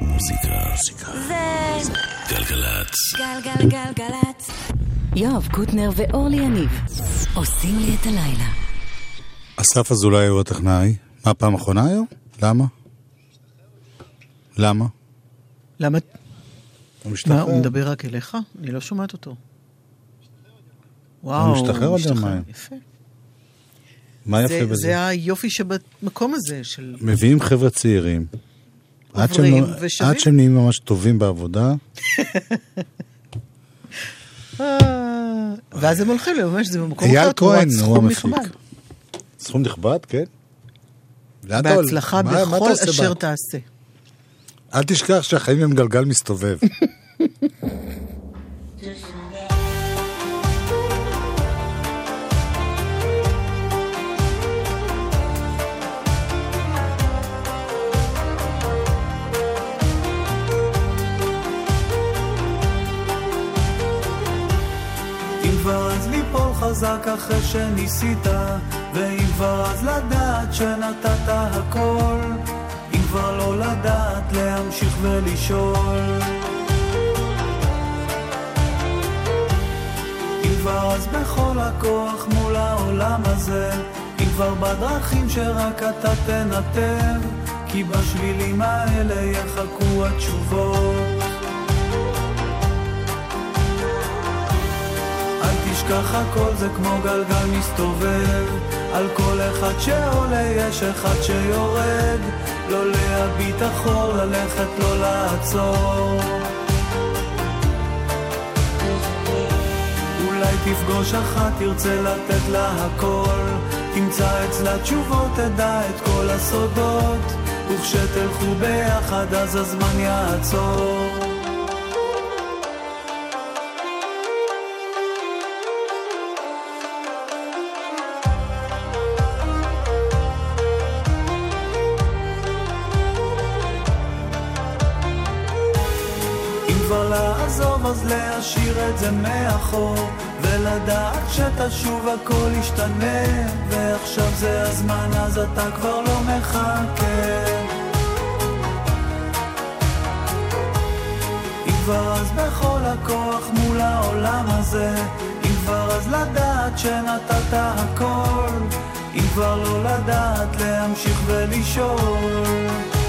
מוזיקה. זה גלגלצ. גלגלגלגלצ. יואב קוטנר ואורלי יניב עושים לי את הלילה. אסף אזולאי הוא הטכנאי. מה, פעם אחרונה היום? למה? למה? למה? הוא משתחרר. מה, הוא מדבר רק אליך? אני לא שומעת אותו. וואו, משתחרר עוד יומיים. יפה. מה יפה בזה? זה היופי שבמקום הזה, של... מביאים חבר'ה צעירים. עד שהם, עוברים לא- ושווים. עד שהם נהיים ממש טובים בעבודה, אה, ואז הם הולכים לממש את זה במקום אייל אחר, תמורת כהן הוא סכום המפיק. נכבד. סכום נכבד, כן? בהצלחה בכל אשר? תעשה. אל תשכח שהחיים הם גלגל מסתובב. חזק אחרי שניסית, ואם כבר אז לדעת שנתת הכל, אם כבר לא לדעת להמשיך ולשאול. אם כבר אז בכל הכוח מול העולם הזה, אם כבר בדרכים שרק אתה תנתב, כי בשבילים האלה יחכו התשובות. תשכח הכל זה כמו גלגל מסתובב. על כל אחד שעולה יש אחד שיורד. לא להביט אחור, ללכת לא לעצור. אולי תפגוש אחת, תרצה לתת לה הכל. תמצא אצלה תשובות, תדע את כל הסודות. וכשתלכו ביחד אז הזמן יעצור את זה מאחור ולדעת שתשוב הכל ישתנה ועכשיו זה הזמן אז אתה כבר לא מחכה. אם כבר אז בכל הכוח מול העולם הזה אם כבר אז לדעת שנתת הכל אם כבר לא לדעת להמשיך ולשאול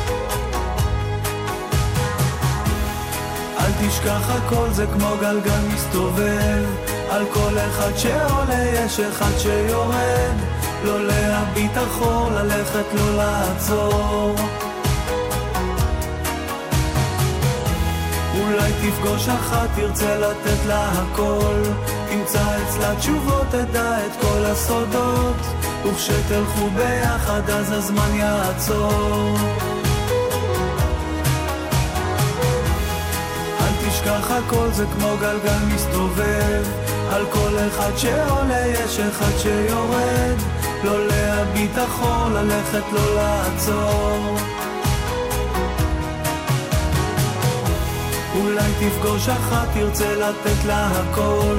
תשכח הכל זה כמו גלגל מסתובב. על כל אחד שעולה יש אחד שיורד. לא להביט אחור, ללכת לא לעצור. אולי תפגוש אחת, תרצה לתת לה הכל. תמצא אצלה תשובות, תדע את כל הסודות. וכשתלכו ביחד אז הזמן יעצור הכל זה כמו גלגל מסתובב. על כל אחד שעולה יש אחד שיורד. לא להביט אחור, ללכת לא לעצור. אולי תפגוש אחת, תרצה לתת לה הכל.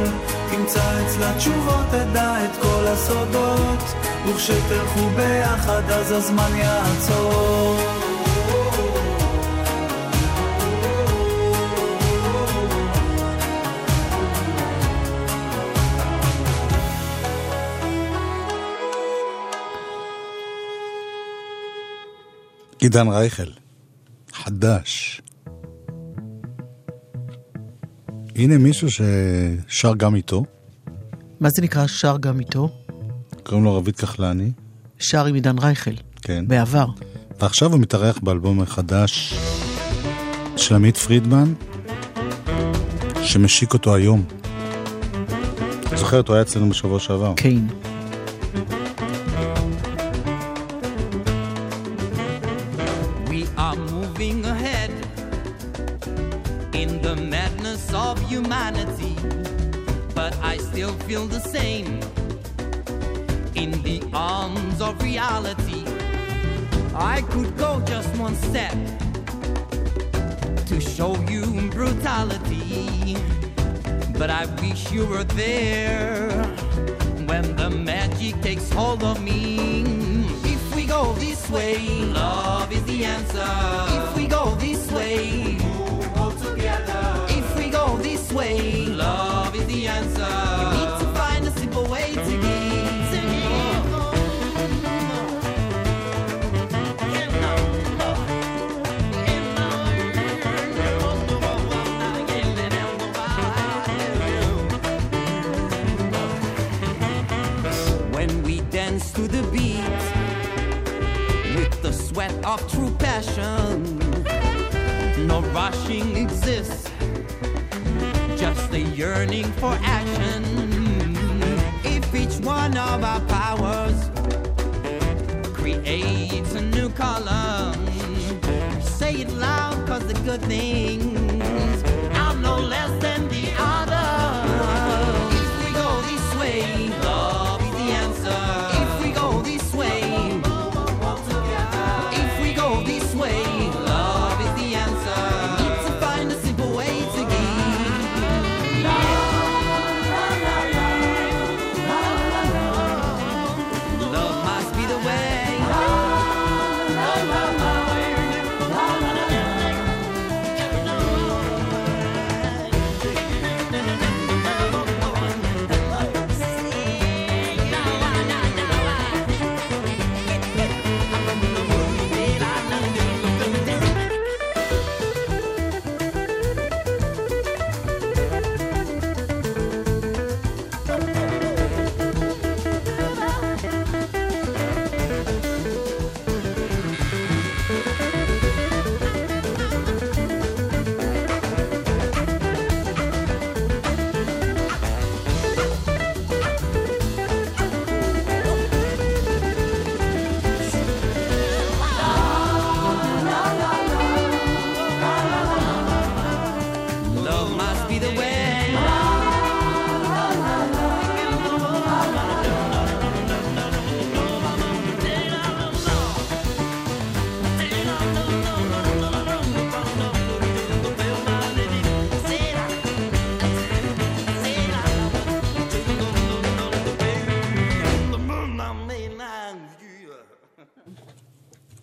תמצא אצלה תשובות, תדע את כל הסודות. וכשתלכו ביחד אז הזמן יעצור עידן רייכל, חדש. הנה מישהו ששר גם איתו, מה זה נקרא שר גם איתו? קוראים לו רביד כחלני, שר עם עידן רייכל, כן. בעבר. ועכשיו הוא מתארח באלבום החדש של עמית פרידמן, שמשיק אותו היום. זוכרת, הוא היה אצלנו בשבוע שעבר. קיין. feel the same in the arms of reality. I could go just one step to show you brutality, but I wish you were there when the magic takes hold of me. If we go this way, love is the answer. If we go this way, move together. If we go this way, love is the answer. dance to the beat with the sweat of true passion. No rushing exists, just a yearning for action. If each one of our powers creates a new column, say it loud, cause the good thing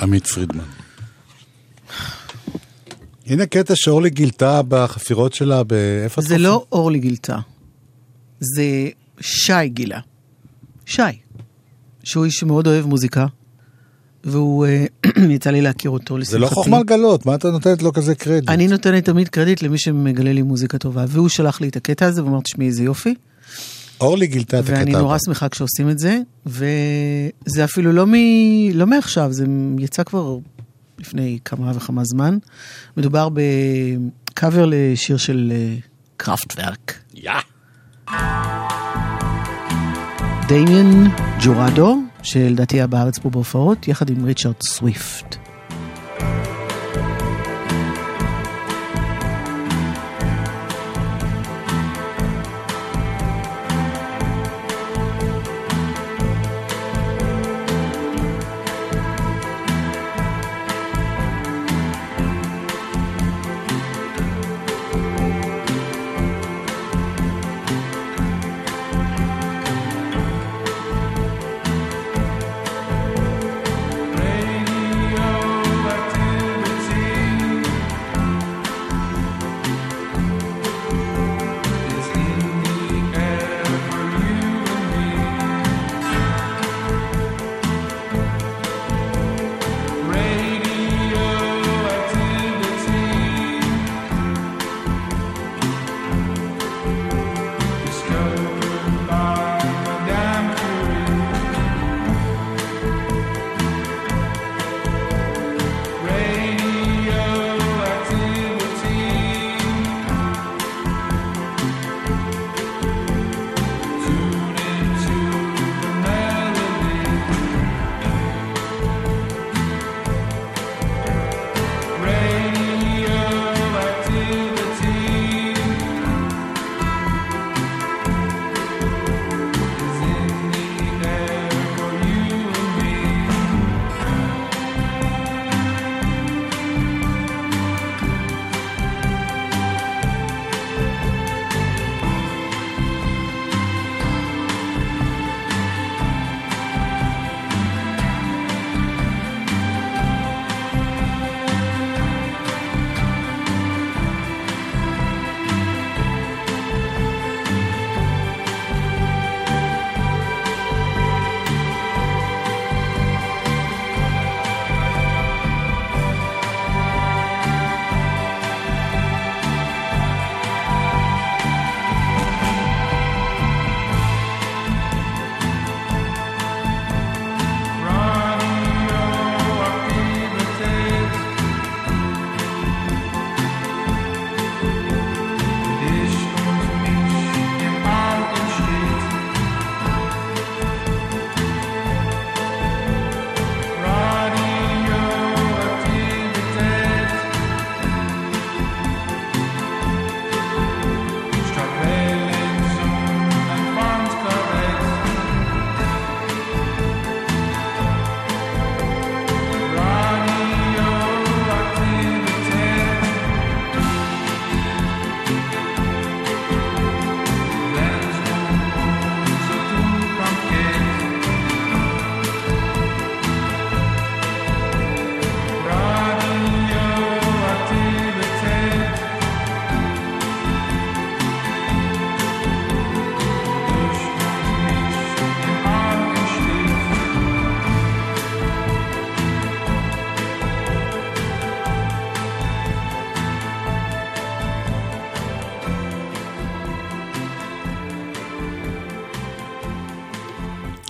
עמית פרידמן. הנה קטע שאורלי גילתה בחפירות שלה באיפה... זה לא אורלי גילתה, זה שי גילה. שי, שהוא איש שמאוד אוהב מוזיקה, והוא, אה, יצא לי להכיר אותו לשמחתי. זה לא חוכמה לגלות, מה אתה נותנת לו כזה קרדיט? אני נותנת תמיד קרדיט למי שמגלה לי מוזיקה טובה, והוא שלח לי את הקטע הזה ואמר, תשמעי, איזה יופי. אורלי גילתה את הקטע. ואני נורא. שמחה כשעושים את זה, וזה אפילו לא, מ... לא מעכשיו, זה יצא כבר לפני כמה וכמה זמן. מדובר בקאבר לשיר של אה, קראפטוורק. יא! דמיאן ג'ורדו, שלדעתי היה בארץ פה בהופעות, יחד עם ריצ'רד סוויפט.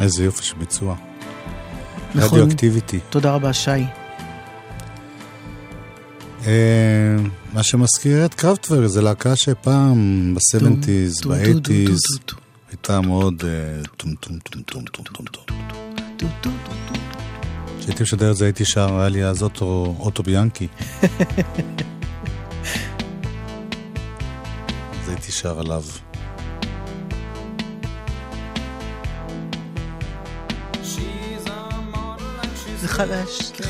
איזה יופי של ביצוע. נכון. Radioactivity. תודה רבה, שי. אה, מה שמזכיר את קראפטוורק, זו להקה שפעם ב-70's, טו, טו, טו, ב-80's, טו, טו, טו, הייתה מאוד אה, טום טום טום טום טום טום טום. טו, טו, טו. כשהייתי משדר את זה הייתי שר, היה לי אז אוטו, אוטו ביאנקי. אז הייתי שר עליו. חלש, זה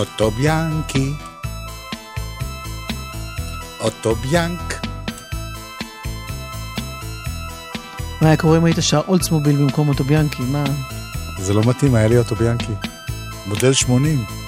אוטו ביאנקי. אוטו ביאנק. מה היה קורה אם היית שר אולדסמוביל במקום אוטו ביאנקי? מה? זה לא מתאים, היה לי אוטו ביאנקי. מודל 80.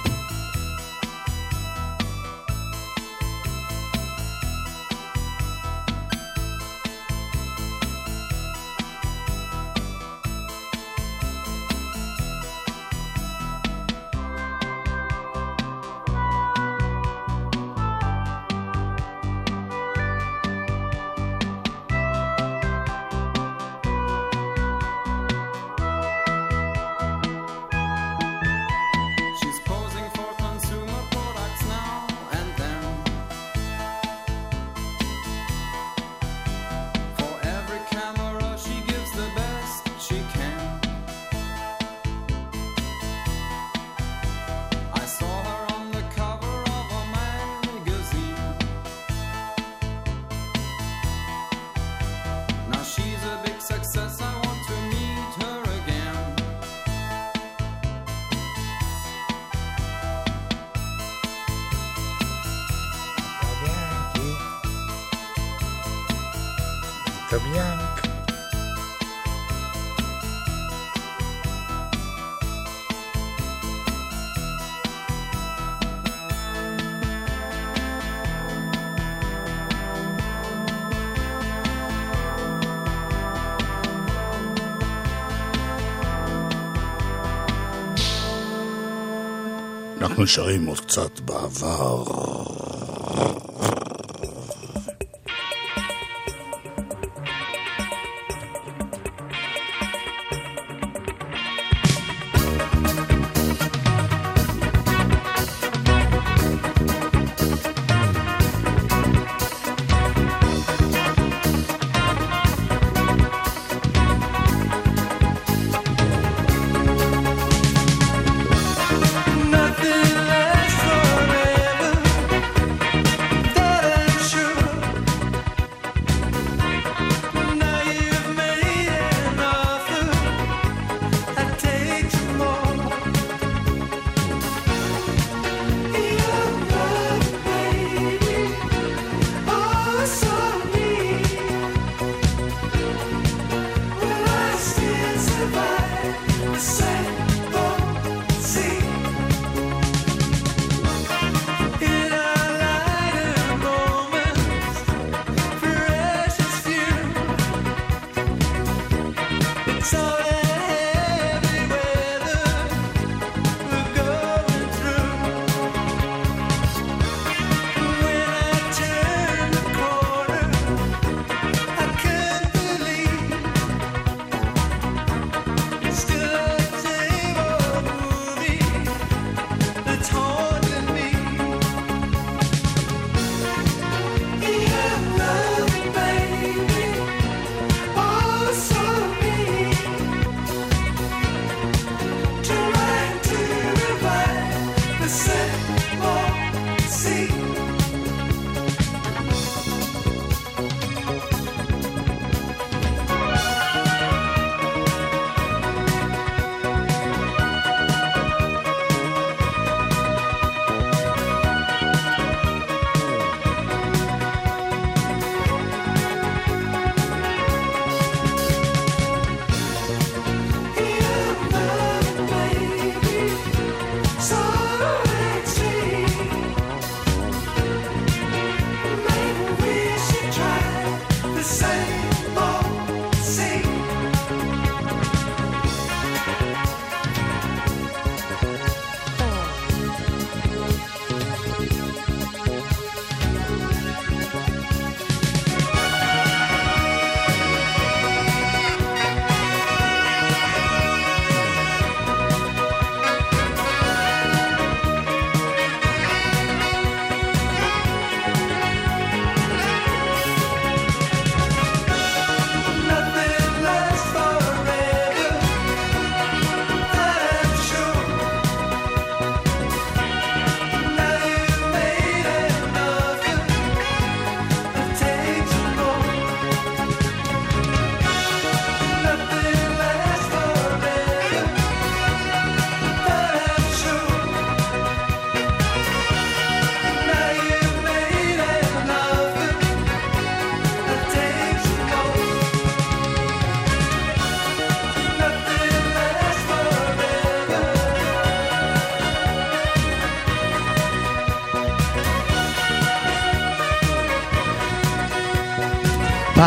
אנחנו נשארים עוד קצת בעבר.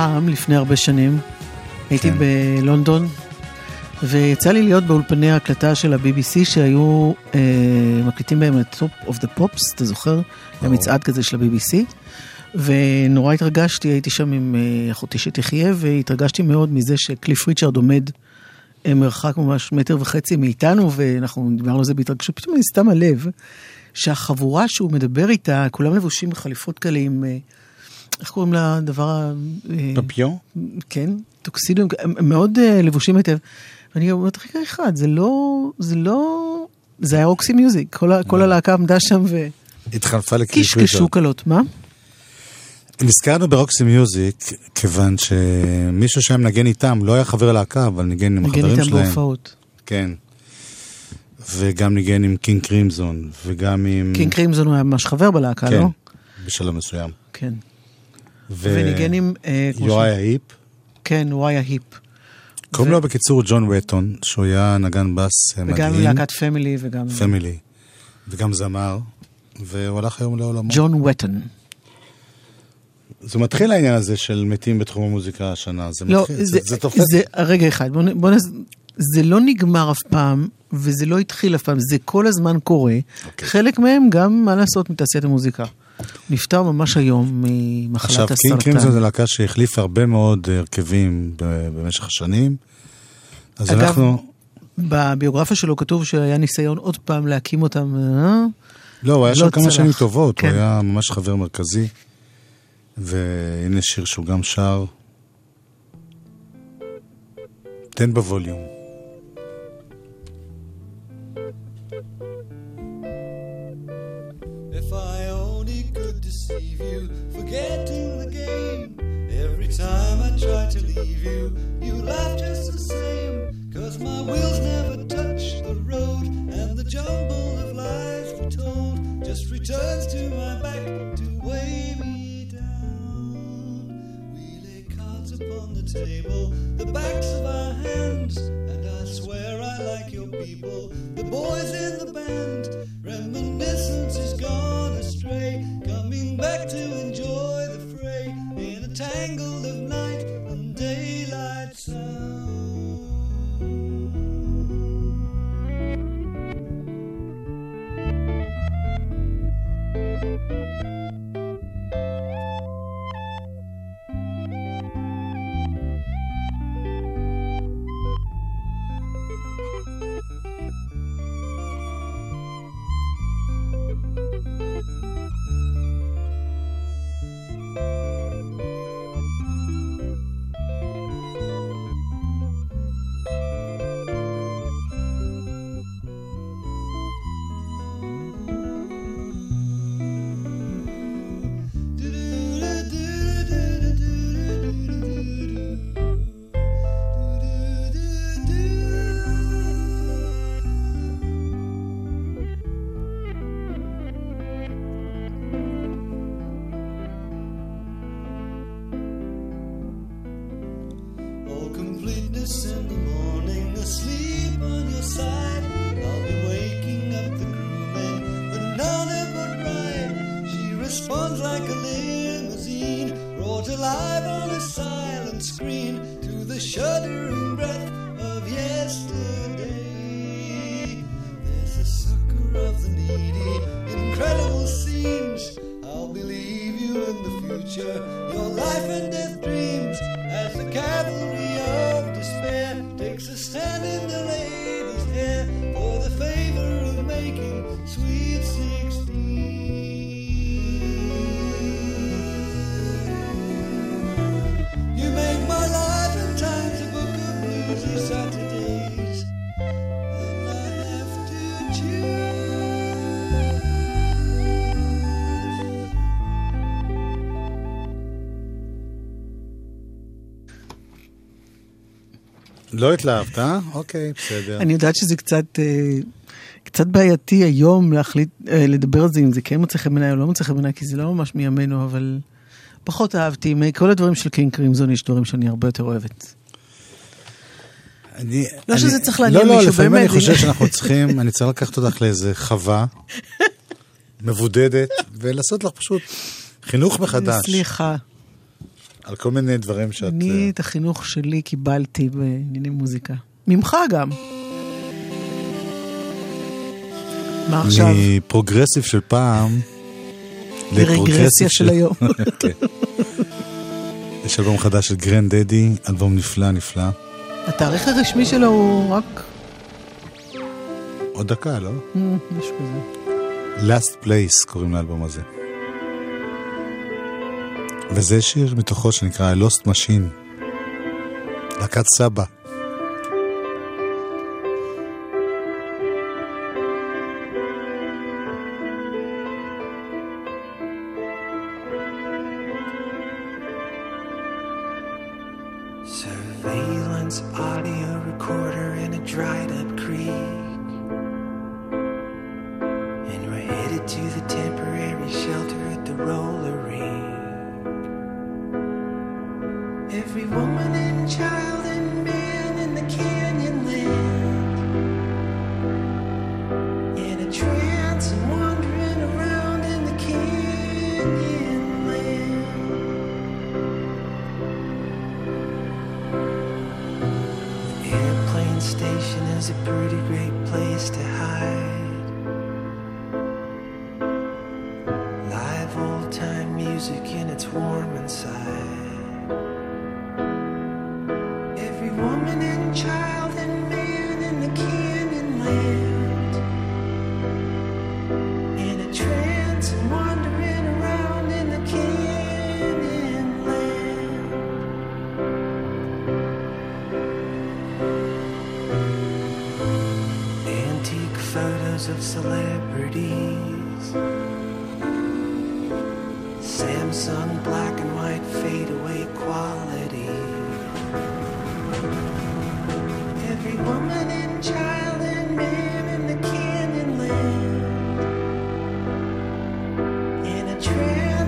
פעם, לפני הרבה שנים, הייתי כן. בלונדון, ויצא לי להיות באולפני ההקלטה של ה-BBC שהיו אה, מקליטים בהם את Top of the Pops, אתה זוכר? היה מצעד כזה של ה-BBC. ונורא התרגשתי, הייתי שם עם אה, אחותי שתחיה, והתרגשתי מאוד מזה שקליף ריצ'רד עומד אה, מרחק ממש מטר וחצי מאיתנו, ואנחנו דיברנו על זה בהתרגשות, פתאום נסתם הלב, שהחבורה שהוא מדבר איתה, כולם לבושים בחליפות כאלה עם, אה, איך קוראים לדבר ה... אה, פפיון? כן, טוקסידו, הם מאוד uh, לבושים היטב. ואני אומרת, רגע אחד, זה לא, זה לא, זה היה רוקסי מיוזיק, כל, ה- כל הלהקה עמדה שם התחלפה לקליף ריצ'רד. וקישקשו קלות, מה? נזכרנו ברוקסי מיוזיק, כיוון שמישהו שהיה מנגן איתם, לא היה חבר להקה, אבל ניגן עם החברים איתם שלהם. בהופעות. כן. וגם ניגן עם קינג קרימזון, וגם עם... קינג קרימזון הוא היה ממש חבר בלהקה, כן, לא? בשלב מסוים. כן. ו... וניגן עם... אה, ש- ההיפ. כן, יוריה היפ. קוראים ו- לו בקיצור ג'ון וטון, שהוא היה נגן בס מדהים. וגם להקת פמילי וגם... פמילי. וגם זמר, והוא הלך היום לעולמו. ג'ון וטון. זה מתחיל העניין הזה של מתים בתחום המוזיקה השנה, זה לא, מתחיל, זה, זה, זה תופס. זה, רגע אחד, בוא, בוא נס... זה לא נגמר אף פעם, וזה לא התחיל אף פעם, זה כל הזמן קורה. אוקיי. חלק מהם גם, מה לעשות, מתעשיית המוזיקה. הוא נפטר ממש היום ממחלת עכשיו, קינג קרימזון הסרטן. זה להקה שהחליפה הרבה מאוד הרכבים במשך השנים. אז אגב, אנחנו... בביוגרפיה שלו כתוב שהיה ניסיון עוד פעם להקים אותם, אה? לא, הוא היה לא שם כמה. שנים טובות, הוא כן. היה ממש חבר מרכזי. והנה שיר שהוא גם שר. תן בווליום. Deceive you, forgetting the game. Every time I try to leave you, you laugh just the same. Cause my wheels never touch the road, and the jumble of lies retold just returns to my back to weigh me down. We lay cards upon the table, the backs of our hands, and I swear I like your people, the boys alive on a silent screen to the shuddering breath of yesterday. לא התלהבת, אה? אוקיי, בסדר. אני יודעת שזה קצת, אה, קצת בעייתי היום להחליט, אה, לדבר על זה, אם זה כן מוצא חן בעיניי או לא מוצא חן בעיניי, כי זה לא ממש מימינו, אבל פחות אהבתי. מכל הדברים של קינג קרימזון יש דברים שאני הרבה יותר אוהבת. אני, לא אני- שזה צריך לעניין לא, לא, מישהו, לפעמים באמת, אני חושב שאנחנו צריכים, אני צריך לקחת אותך לאיזה חווה מבודדת, ולעשות לך פשוט חינוך מחדש. סליחה. על כל מיני דברים שאת... אני אה, את החינוך שלי קיבלתי בענייני מוזיקה. ממך גם. מה עכשיו? מפרוגרסיב של פעם לרגרסיה של היום. כן. יש אלבום חדש של גרנד דדי, אלבום נפלא נפלא. התאריך הרשמי שלו הוא רק... עוד דקה, לא? אה, משהו כזה. Last Place קוראים לאלבום הזה. וזה שיר מתוכו שנקרא Lost Machine, להקת סבא.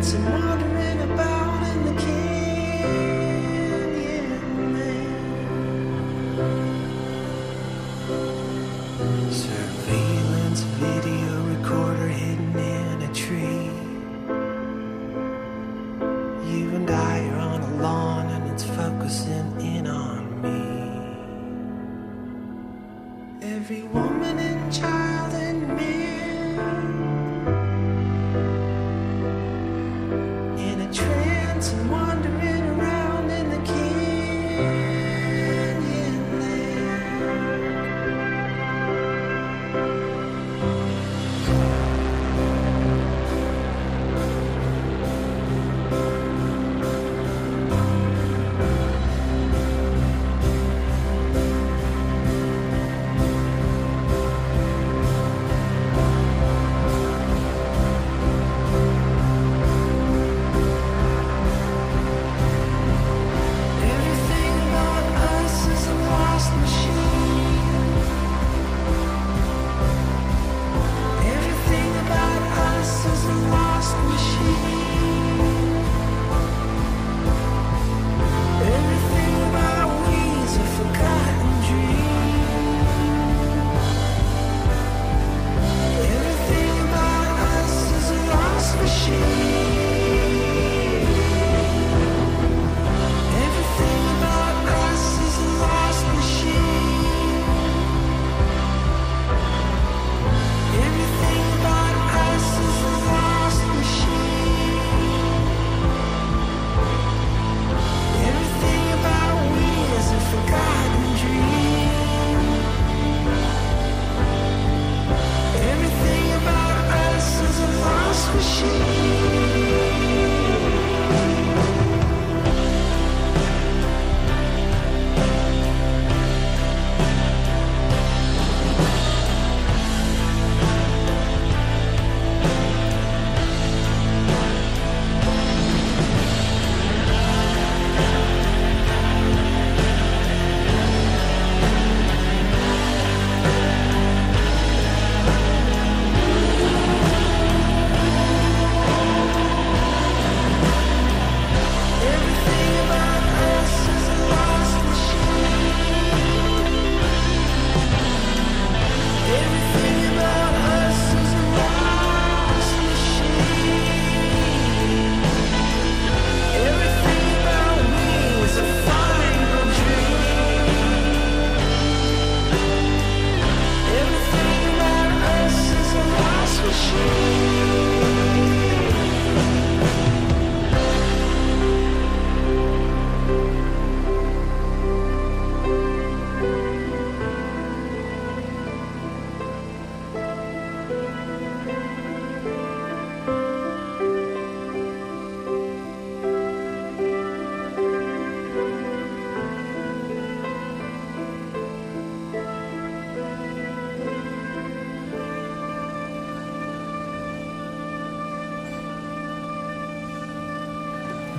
It's not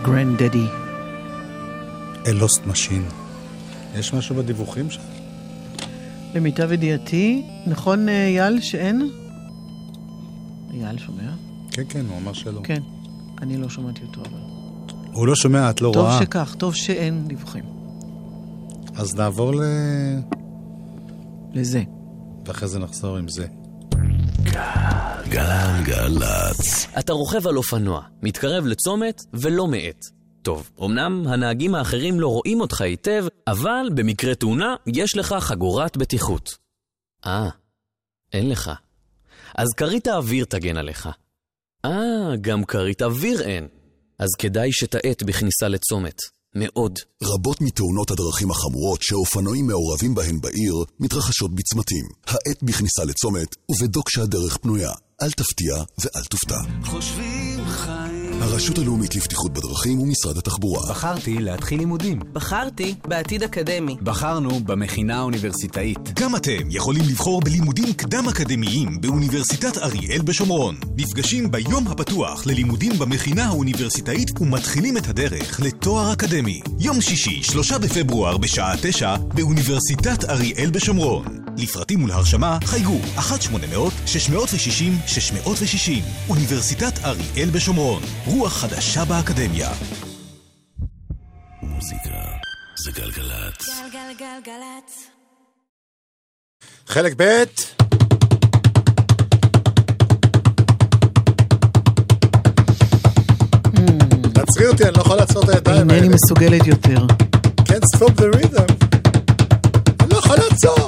גרנד דדי. A Lost Machine. יש משהו בדיווחים שם? למיטב ידיעתי, נכון אה, אייל שאין? אייל שומע? כן, כן, הוא אמר שלא. כן. אני לא שמעתי אותו אבל. הוא לא שומע, את לא טוב רואה. שכך, טוב שאין דיווחים. אז נעבור ל... לזה. ואחרי זה נחזור עם זה. גלגלצ. אתה רוכב על אופנוע, מתקרב לצומת ולא מאט. טוב, אמנם הנהגים האחרים לא רואים אותך היטב, אבל במקרה תאונה יש לך חגורת בטיחות. אה, אין לך. אז כרית האוויר תגן עליך. אה, גם כרית אוויר אין. אז כדאי שתאט בכניסה לצומת. מאוד. רבות מתאונות הדרכים החמורות שאופנועים מעורבים בהן בעיר מתרחשות בצמתים. האט בכניסה לצומת ובדוק שהדרך פנויה. אל תפתיע ואל תופתע. חושבים חיים הרשות הלאומית לבטיחות בדרכים ומשרד התחבורה. בחרתי להתחיל לימודים. בחרתי בעתיד אקדמי. בחרנו במכינה האוניברסיטאית. גם אתם יכולים לבחור בלימודים קדם-אקדמיים באוניברסיטת אריאל בשומרון. נפגשים ביום הפתוח ללימודים במכינה האוניברסיטאית ומתחילים את הדרך לתואר אקדמי. יום שישי, שלושה בפברואר בשעה תשע, באוניברסיטת אריאל בשומרון. לפרטים ולהרשמה חייגו 1-800-660-660 אוניברסיטת אריאל בשומרון. רוח חדשה באקדמיה. מוזיקה זה גלגלצ. גלגלגלגלצ. חלק ב' תעצרי אותי, אני לא יכול לעצור את הידיים האלה. אינני מסוגלת יותר. can't stop the rhythm. אני לא יכול לעצור.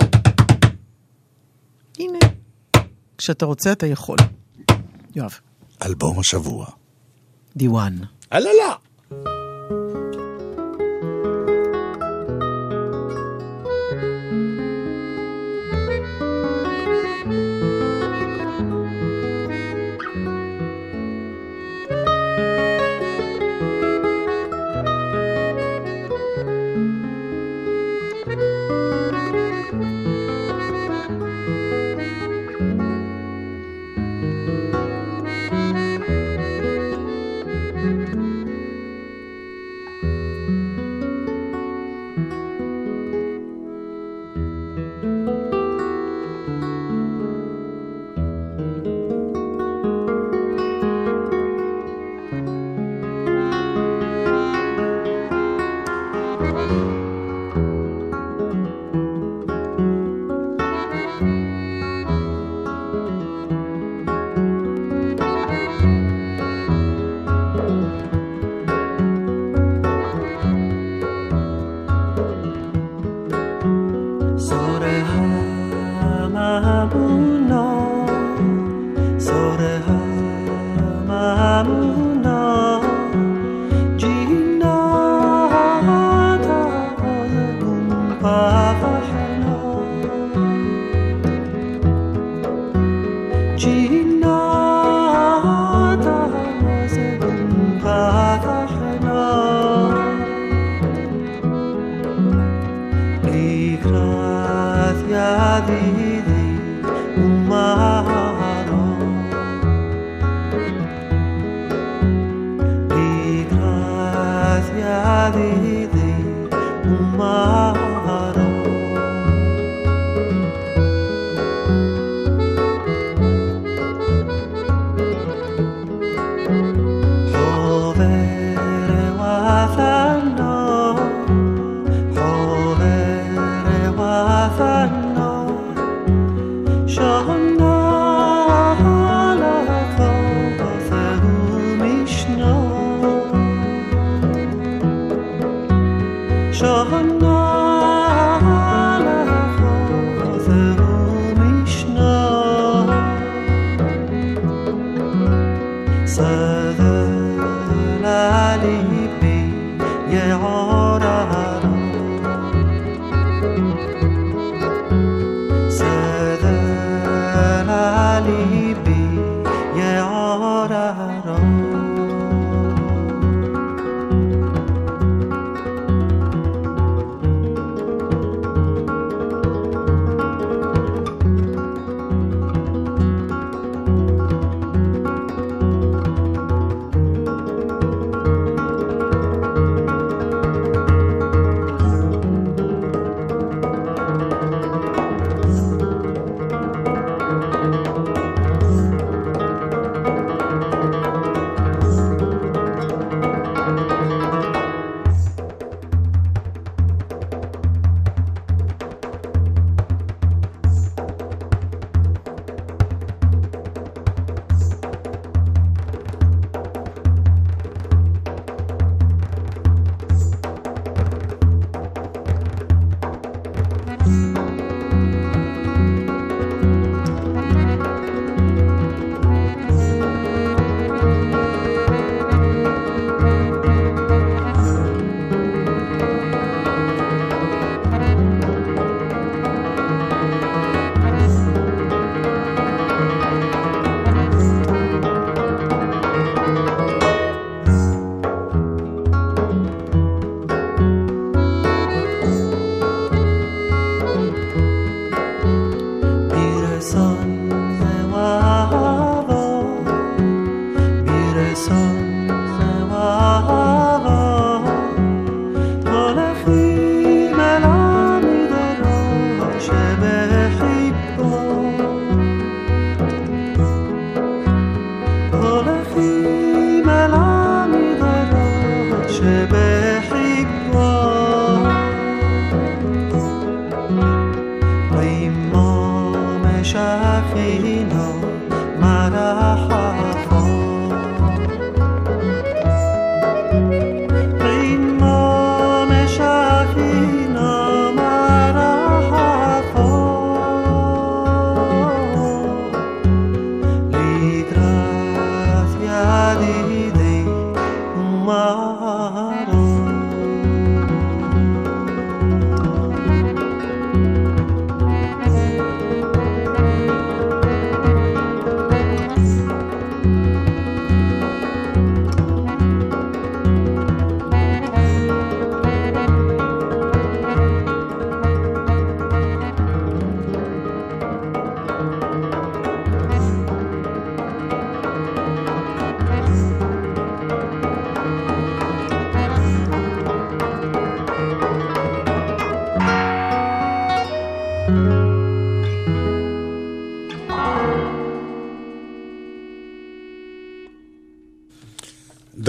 הנה. כשאתה רוצה אתה יכול. יואב. אלבום השבוע. דיוואן. אללה. Gracias a Dios.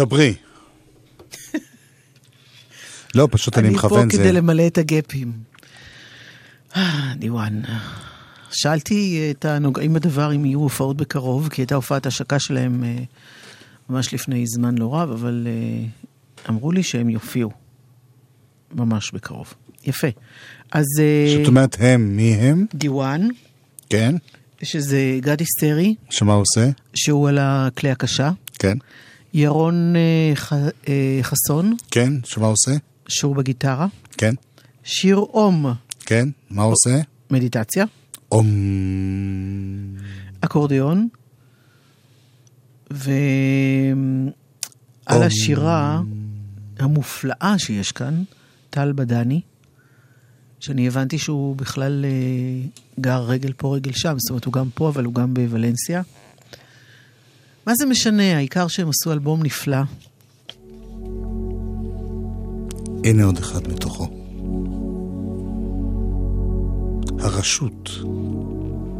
דברי. לא, פשוט אני אני פה מכוון, כדי זה... למלא את הגפים. אה, דיוואן. שאלתי את הנוגעים בדבר אם יהיו הופעות בקרוב, כי הייתה הופעת השקה שלהם אה, ממש לפני זמן לא רב, אבל אה, אמרו לי שהם יופיעו ממש בקרוב. יפה. אז... אה, זאת אומרת, הם, מי הם? דיוואן, כן. שזה גדי סטרי, שמה הוא עושה? שהוא על הכלי הקשה. כן. ירון אה, ח- אה, חסון, כן, שמה הוא עושה? שהוא בגיטרה. כן. שיר אום, כן, מה הוא עושה? מדיטציה. אום... אקורדיון. ועל. השירה המופלאה שיש כאן, טל בדני, שאני הבנתי שהוא בכלל אה, גר רגל פה רגל שם, זאת אומרת הוא גם פה אבל הוא גם בוולנסיה. מה זה משנה, העיקר שהם עשו אלבום נפלא. הנה עוד אחד מתוכו. הרשות. ♪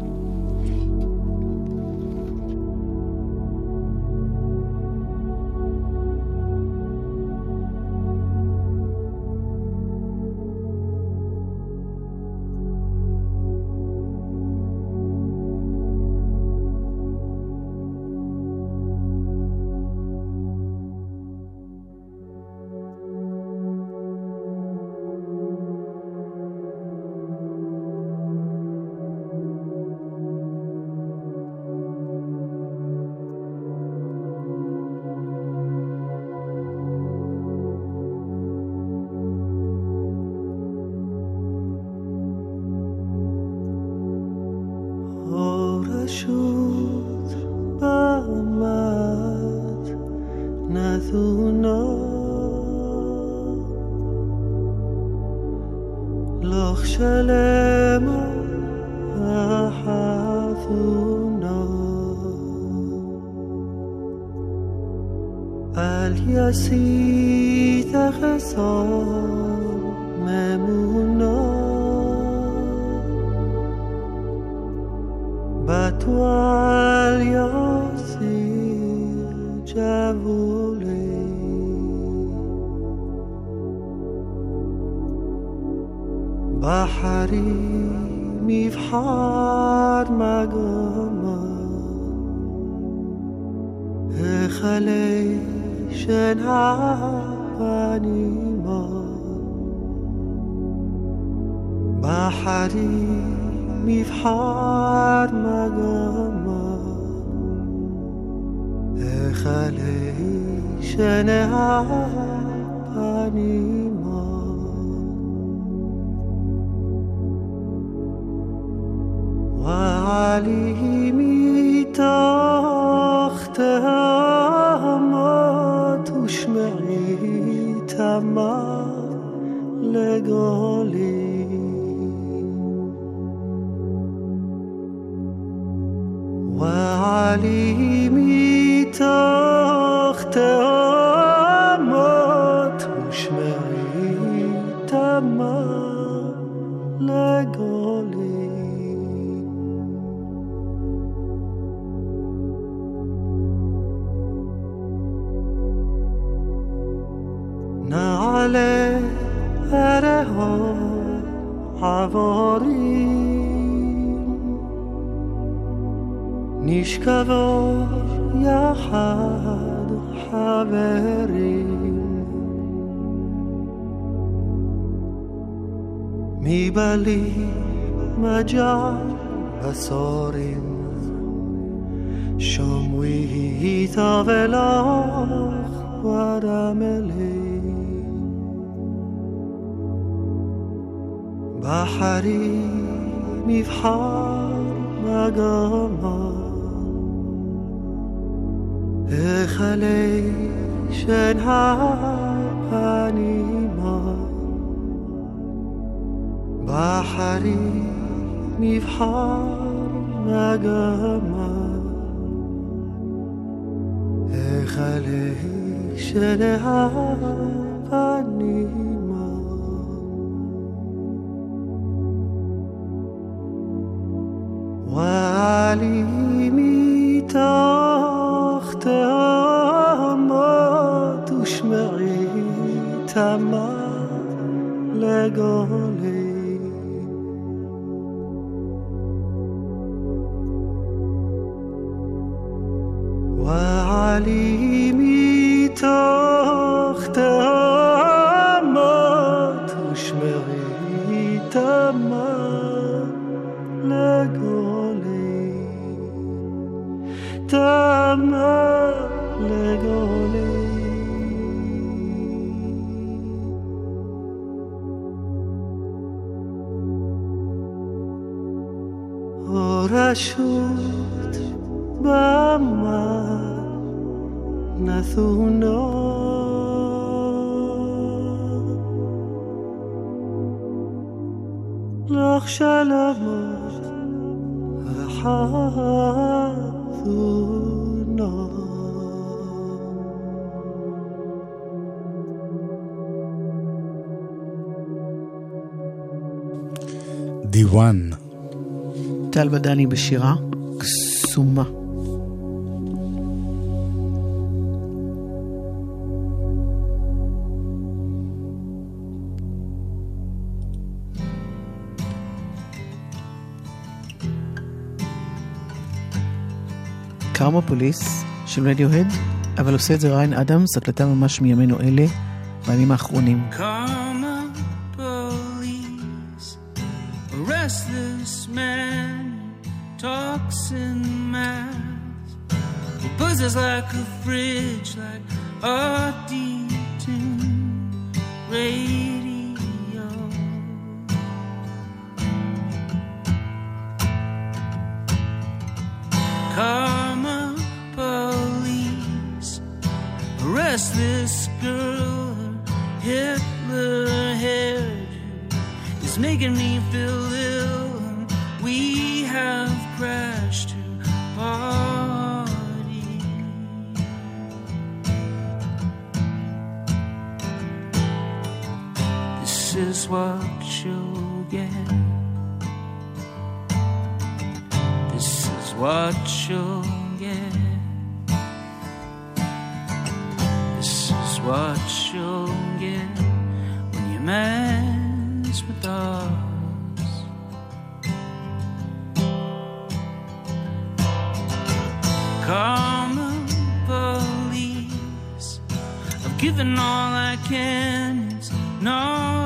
Ipanema بحري مفحار مجمع خليش أنا أبنيمان وعليمي تختها ושמעי תמה לגולי وعلي מתוך دل هره ها حواری. نیشکوار یا حد حبری میبلی مجا بساریم شموی تا ولاخ ورملی أحريم في حار مقامة إخلي شنها هنيمة بحري في حار مقامة إخلي شنها حليمي تاختما تشمعي تما لقولي وعليمي تاختما تشمعي تما tama legole Ora shut bama nathuno Lach shalom ahadu דיוואן. טל בדני בשירה, קסומה. קרמופוליס של רדיוהד, אבל עושה את זה ריין אדמס, הקלטה ממש מימינו אלה, בימים האחרונים. Karma boxing mask. It buzzes like a fridge, like a detuned radio. Karma police arrest this girl. Hitler head is making me feel. What you'll get. This is what you'll get. This is what you'll get when you mess with us. On, police. I've given all I can. It's. I've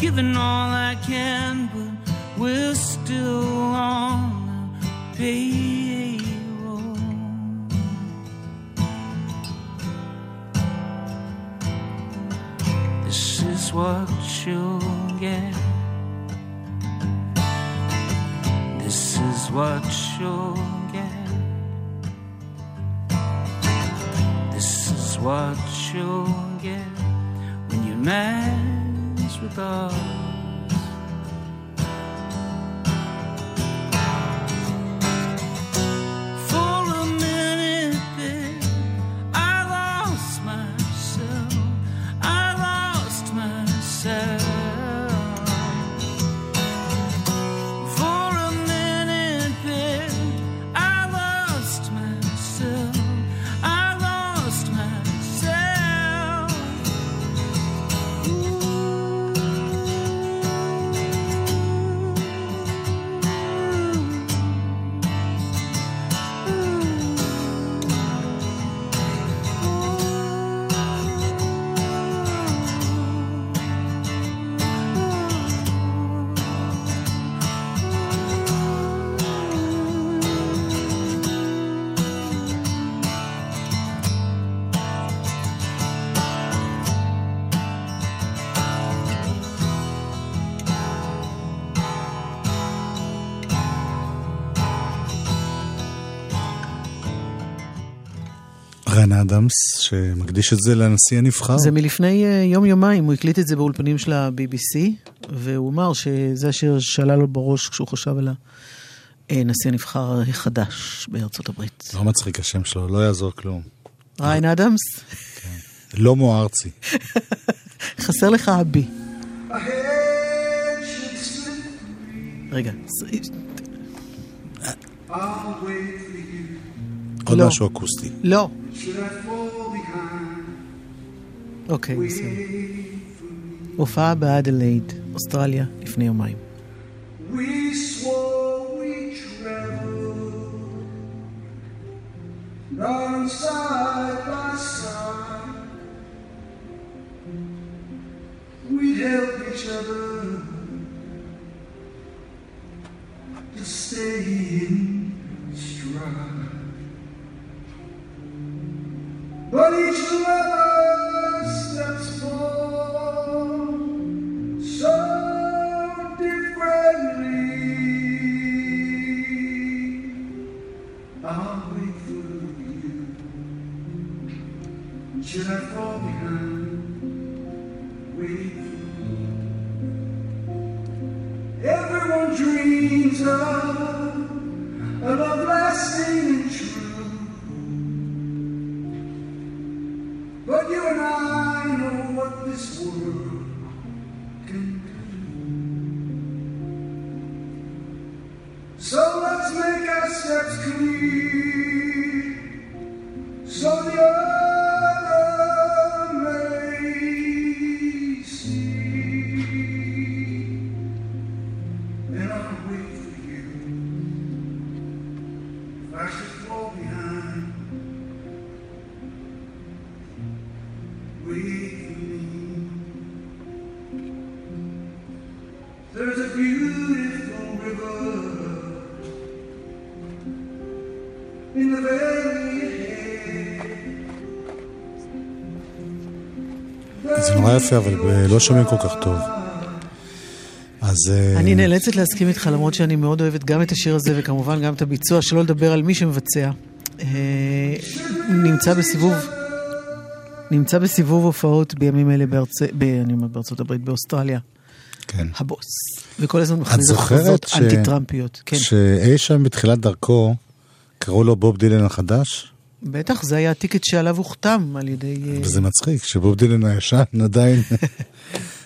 given all I can, but we're still on the payroll. This is what you'll get. This is what you'll get. This is what you'll get when you mess cantar. אדמס, שמקדיש את זה לנשיא הנבחר. זה מלפני אה, יום-יומיים, הוא הקליט את זה באולפנים של ה-BBC, והוא אמר שזה השיר שעלה לו בראש כשהוא חשב על הנשיא הנבחר החדש בארצות הברית. לא מצחיק השם שלו, לא יעזור כלום. ריין אדמס, לא מו ארצי. חסר לך הבי. רגע, ס- עוד לא. משהו אקוסטי. לא. אוקיי, בסדר. הופעה באדלייד, אוסטרליה, לפני יומיים. We swore we traveled, run side by side. We'd help each other to stay in But each lover steps forward so differently. I'll wait for you. Should I fall behind? Wait. Everyone dreams of and I know what this world can do. So let's make our steps clear. נורא יפה, אבל ב- לא שומעים כל כך טוב. אז... אה, אני נאלצת להסכים איתך, למרות שאני מאוד אוהבת גם את השיר הזה וכמובן גם את הביצוע, שלא לדבר על מי שמבצע. אה, נמצא בסיבוב נמצא בסיבוב הופעות בימים אלה בארצ... ב... אני אומר בארצות הברית, באוסטרליה. כן. הבוס. וכל הזמן זוכרת הכרזות ש... אנטי-טראמפיות. כן. שאי שם בתחילת דרכו, קראו לו בוב דילן החדש? בטח, זה היה הטיקט שעליו הוחתם על ידי... אה, וזה מצחיק, שבוב דילן הישן עדיין...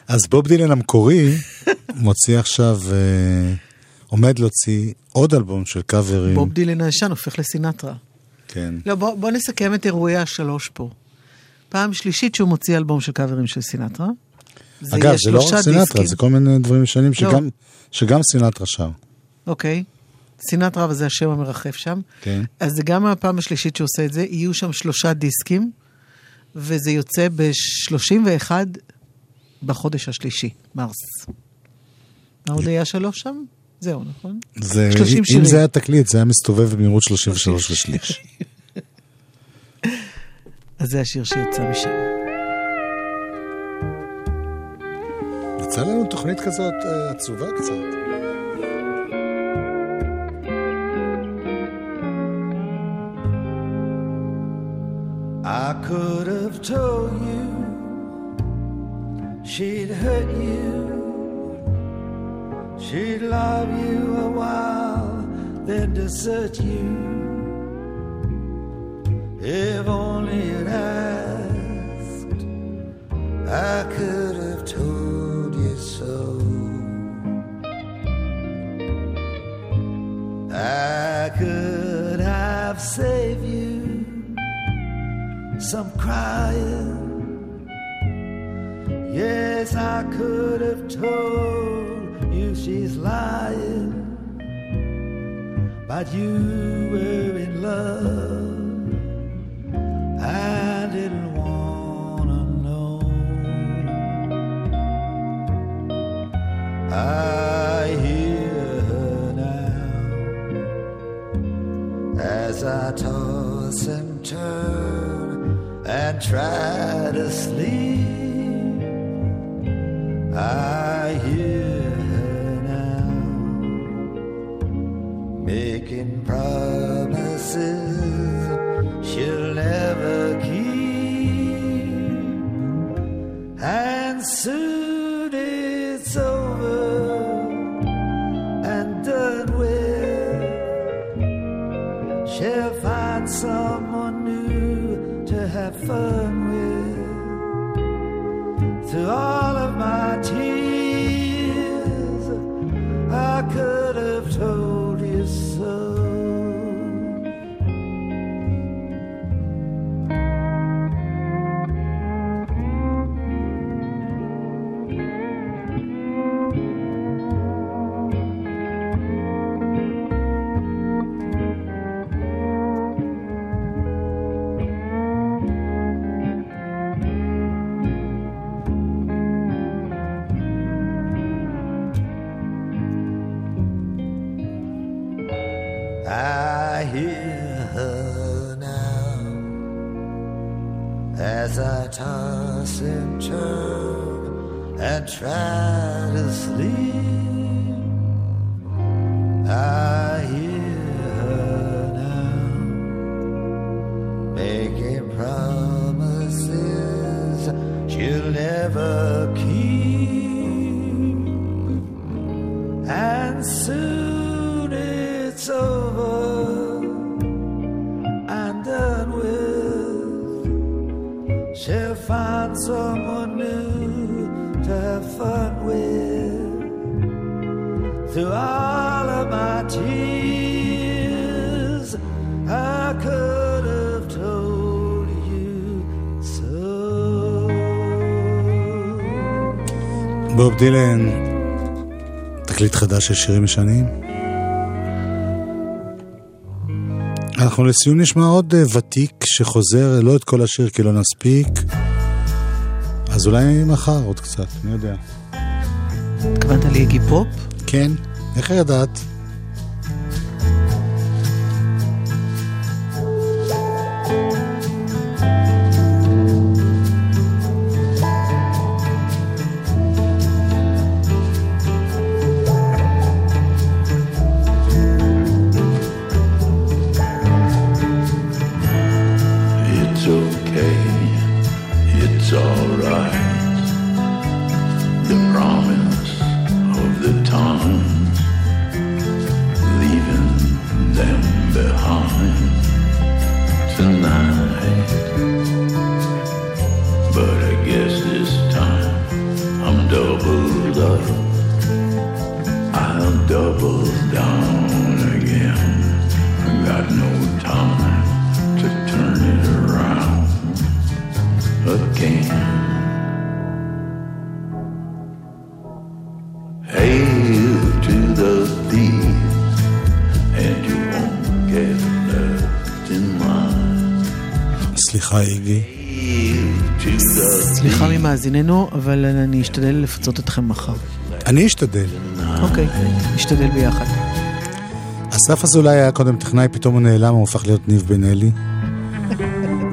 אז בוב דילן המקורי מוציא עכשיו, אה, עומד להוציא עוד אלבום של קאברים. בוב דילן הישן הופך לסינטרה. כן. לא, בוא, בוא נסכם את אירועי השלוש פה. פעם שלישית שהוא מוציא אלבום של קאברים של סינטרה. זה אגב, זה לא רק סינטרה, דיסקים. זה כל מיני דברים שונים לא. שגם, שגם סינטרה שר. אוקיי. סינטרה, וזה השם המרחף שם. כן. אז זה גם הפעם השלישית שהוא עושה את זה. יהיו שם שלושה דיסקים, וזה יוצא ב-31 בחודש השלישי, מרס. מה עוד היה שלוש שם? זהו, נכון? זה, 30 אם שירים. זה היה תקליט, זה היה מסתובב במהירות 33 ושליש. אז זה השיר שיצא משם. יצא לנו תוכנית כזאת אה, עצובה קצת. I could have told you she'd hurt you, she'd love you a while, then desert you. If only you'd asked, I could have told you so. I could have saved some crying. Yes, I could have told you she's lying, but you were in love. Try to sleep. I hear her now making promises חדש של שירים ישנים. אנחנו לסיום נשמע עוד אה, ותיק שחוזר, לא את כל השיר כי לא נספיק. אז אולי מחר עוד קצת, מי יודע. התכוונת לאיגי פופ? כן, איך ידעת? סליחה ממאזיננו, אבל אני אשתדל לפצות אתכם מחר. אני אשתדל. אוקיי, נשתדל ביחד. אסף אזולאי היה קודם טכנאי, פתאום הוא נעלם, הוא הפך להיות ניב בן אלי.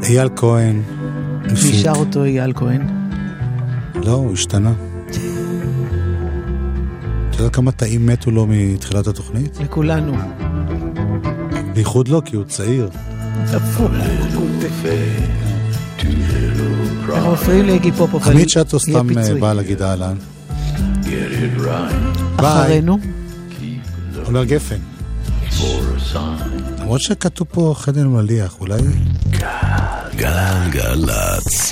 אייל כהן. נשאר אותו אייל כהן. לא, הוא השתנה. אתה יודע כמה תאים מתו לו מתחילת התוכנית? לכולנו. בייחוד לא, כי הוא צעיר. אנחנו מפריעים לאיגי פופ, אבל חמית שטו יהיה סתם. באה להגיד אהלן. אחרינו, אומר גפן. למרות שכתוב פה חדן מליח, אולי... גלגלצ.